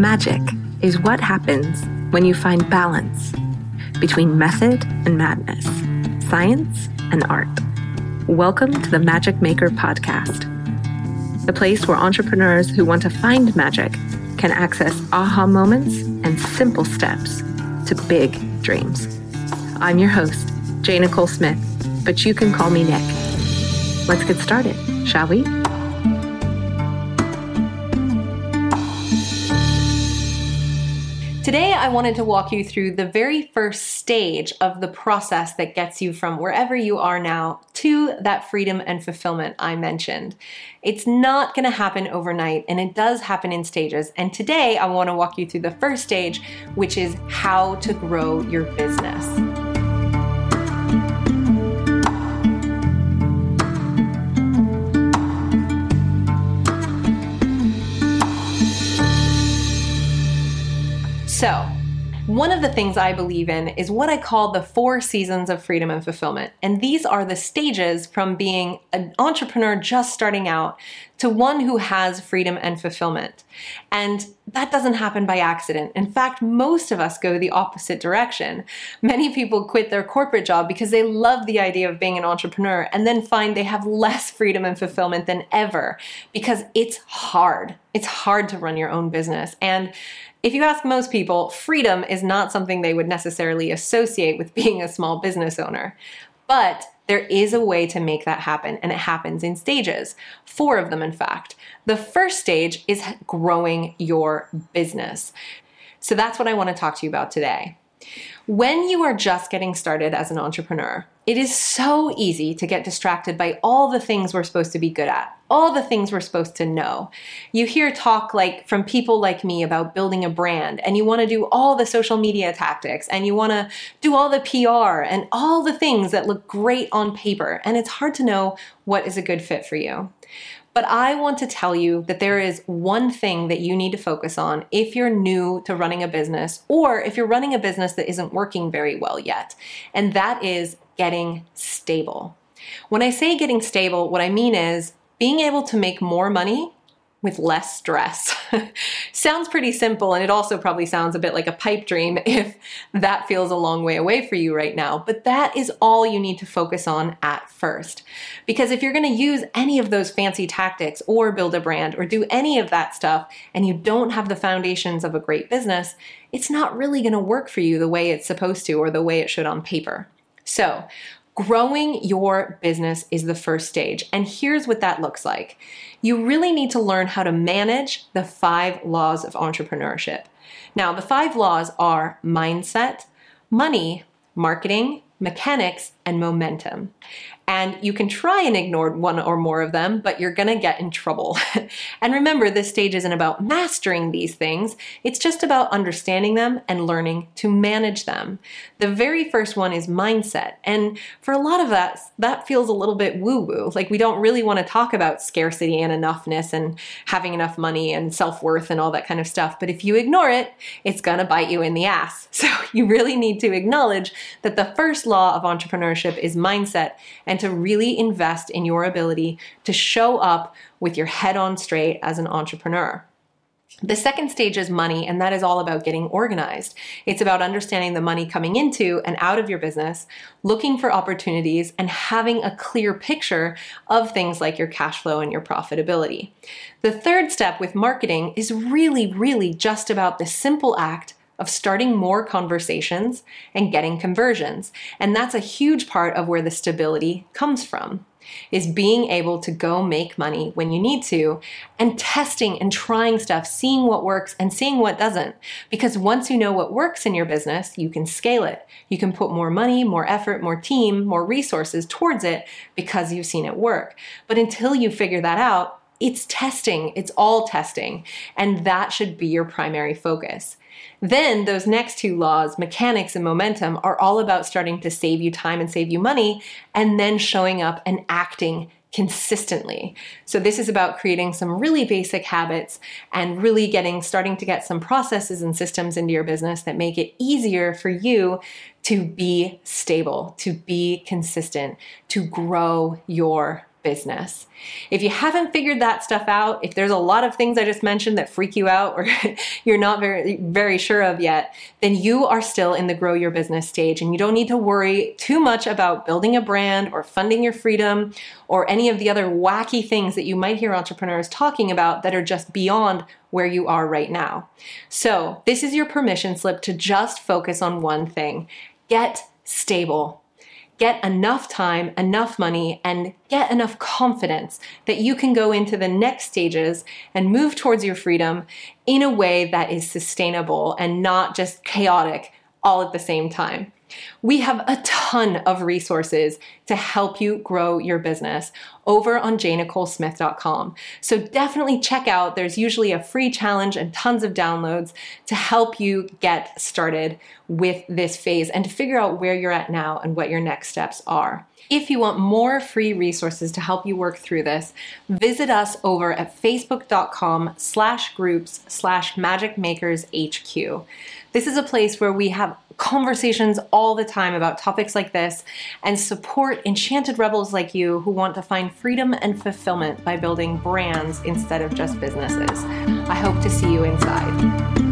Magic is what happens when you find balance between method and madness, science and art. Welcome to the Magic Maker Podcast, the place where entrepreneurs who want to find magic can access aha moments and simple steps to big dreams. I'm your host, J Nichole Smith, but you can call me Nick. Let's get started, shall we? Today, I wanted to walk you through the very first stage of the process that gets you from wherever you are now to that freedom and fulfillment I mentioned. It's not going to happen overnight, and it does happen in stages. And today, I want to walk you through the first stage, which is how to grow your business. So, one of the things I believe in is what I call the four seasons of freedom and fulfillment. And these are the stages from being an entrepreneur just starting out to one who has freedom and fulfillment. And that doesn't happen by accident. In fact, most of us go the opposite direction. Many people quit their corporate job because they love the idea of being an entrepreneur and then find they have less freedom and fulfillment than ever because it's hard. It's hard to run your own business. And if you ask most people, freedom is not something they would necessarily associate with being a small business owner. But there is a way to make that happen, and it happens in stages. Four of them, in fact. The first stage is growing your business. So that's what I want to talk to you about today. When you are just getting started as an entrepreneur, it is so easy to get distracted by all the things we're supposed to be good at, all the things we're supposed to know. You hear talk like from people like me about building a brand, and you want to do all the social media tactics, and you want to do all the PR and all the things that look great on paper, and it's hard to know what is a good fit for you. But I want to tell you that there is one thing that you need to focus on if you're new to running a business or if you're running a business that isn't working very well yet, and that is getting stable. When I say getting stable, what I mean is being able to make more money with less stress. sounds pretty simple, and it also probably sounds a bit like a pipe dream if that feels a long way away for you right now. But that is all you need to focus on at first. Because if you're gonna use any of those fancy tactics or build a brand or do any of that stuff and you don't have the foundations of a great business, it's not really gonna work for you the way it's supposed to or the way it should on paper. So, Growing your business is the first stage, and here's what that looks like. You really need to learn how to manage the five laws of entrepreneurship. Now, the five laws are mindset, money, marketing, mechanics, and momentum. And you can try and ignore one or more of them, but you're gonna get in trouble. and remember, this stage isn't about mastering these things, it's just about understanding them and learning to manage them. The very first one is mindset. And for a lot of us, that feels a little bit woo woo. Like we don't really wanna talk about scarcity and enoughness and having enough money and self worth and all that kind of stuff. But if you ignore it, it's gonna bite you in the ass. So you really need to acknowledge that the first law of entrepreneurship is mindset and to really invest in your ability to show up with your head on straight as an entrepreneur. The second stage is money, and that is all about getting organized. It's about understanding the money coming into and out of your business, looking for opportunities, and having a clear picture of things like your cash flow and your profitability. The third step with marketing is really, really just about the simple act of starting more conversations and getting conversions. And that's a huge part of where the stability comes from is being able to go make money when you need to and testing and trying stuff, seeing what works and seeing what doesn't. Because once you know what works in your business, you can scale it. You can put more money, more effort, more team, more resources towards it because you've seen it work. But until you figure that out, it's testing, it's all testing, and that should be your primary focus. Then those next two laws, mechanics and momentum, are all about starting to save you time and save you money, and then showing up and acting consistently. So this is about creating some really basic habits and really getting starting to get some processes and systems into your business that make it easier for you to be stable, to be consistent, to grow your business. If you haven't figured that stuff out, if there's a lot of things I just mentioned that freak you out or you're not very very sure of yet, then you are still in the grow your business stage and you don't need to worry too much about building a brand or funding your freedom or any of the other wacky things that you might hear entrepreneurs talking about that are just beyond where you are right now. So, this is your permission slip to just focus on one thing. Get stable get enough time, enough money, and get enough confidence that you can go into the next stages and move towards your freedom in a way that is sustainable and not just chaotic all at the same time. We have a ton of resources to help you grow your business over on jnicholesmith.com. So definitely check out, there's usually a free challenge and tons of downloads to help you get started with this phase and to figure out where you're at now and what your next steps are. If you want more free resources to help you work through this, visit us over at facebook.com slash groups slash magicmakershq. This is a place where we have conversations all the time about topics like this and support enchanted rebels like you who want to find freedom and fulfillment by building brands instead of just businesses. I hope to see you inside.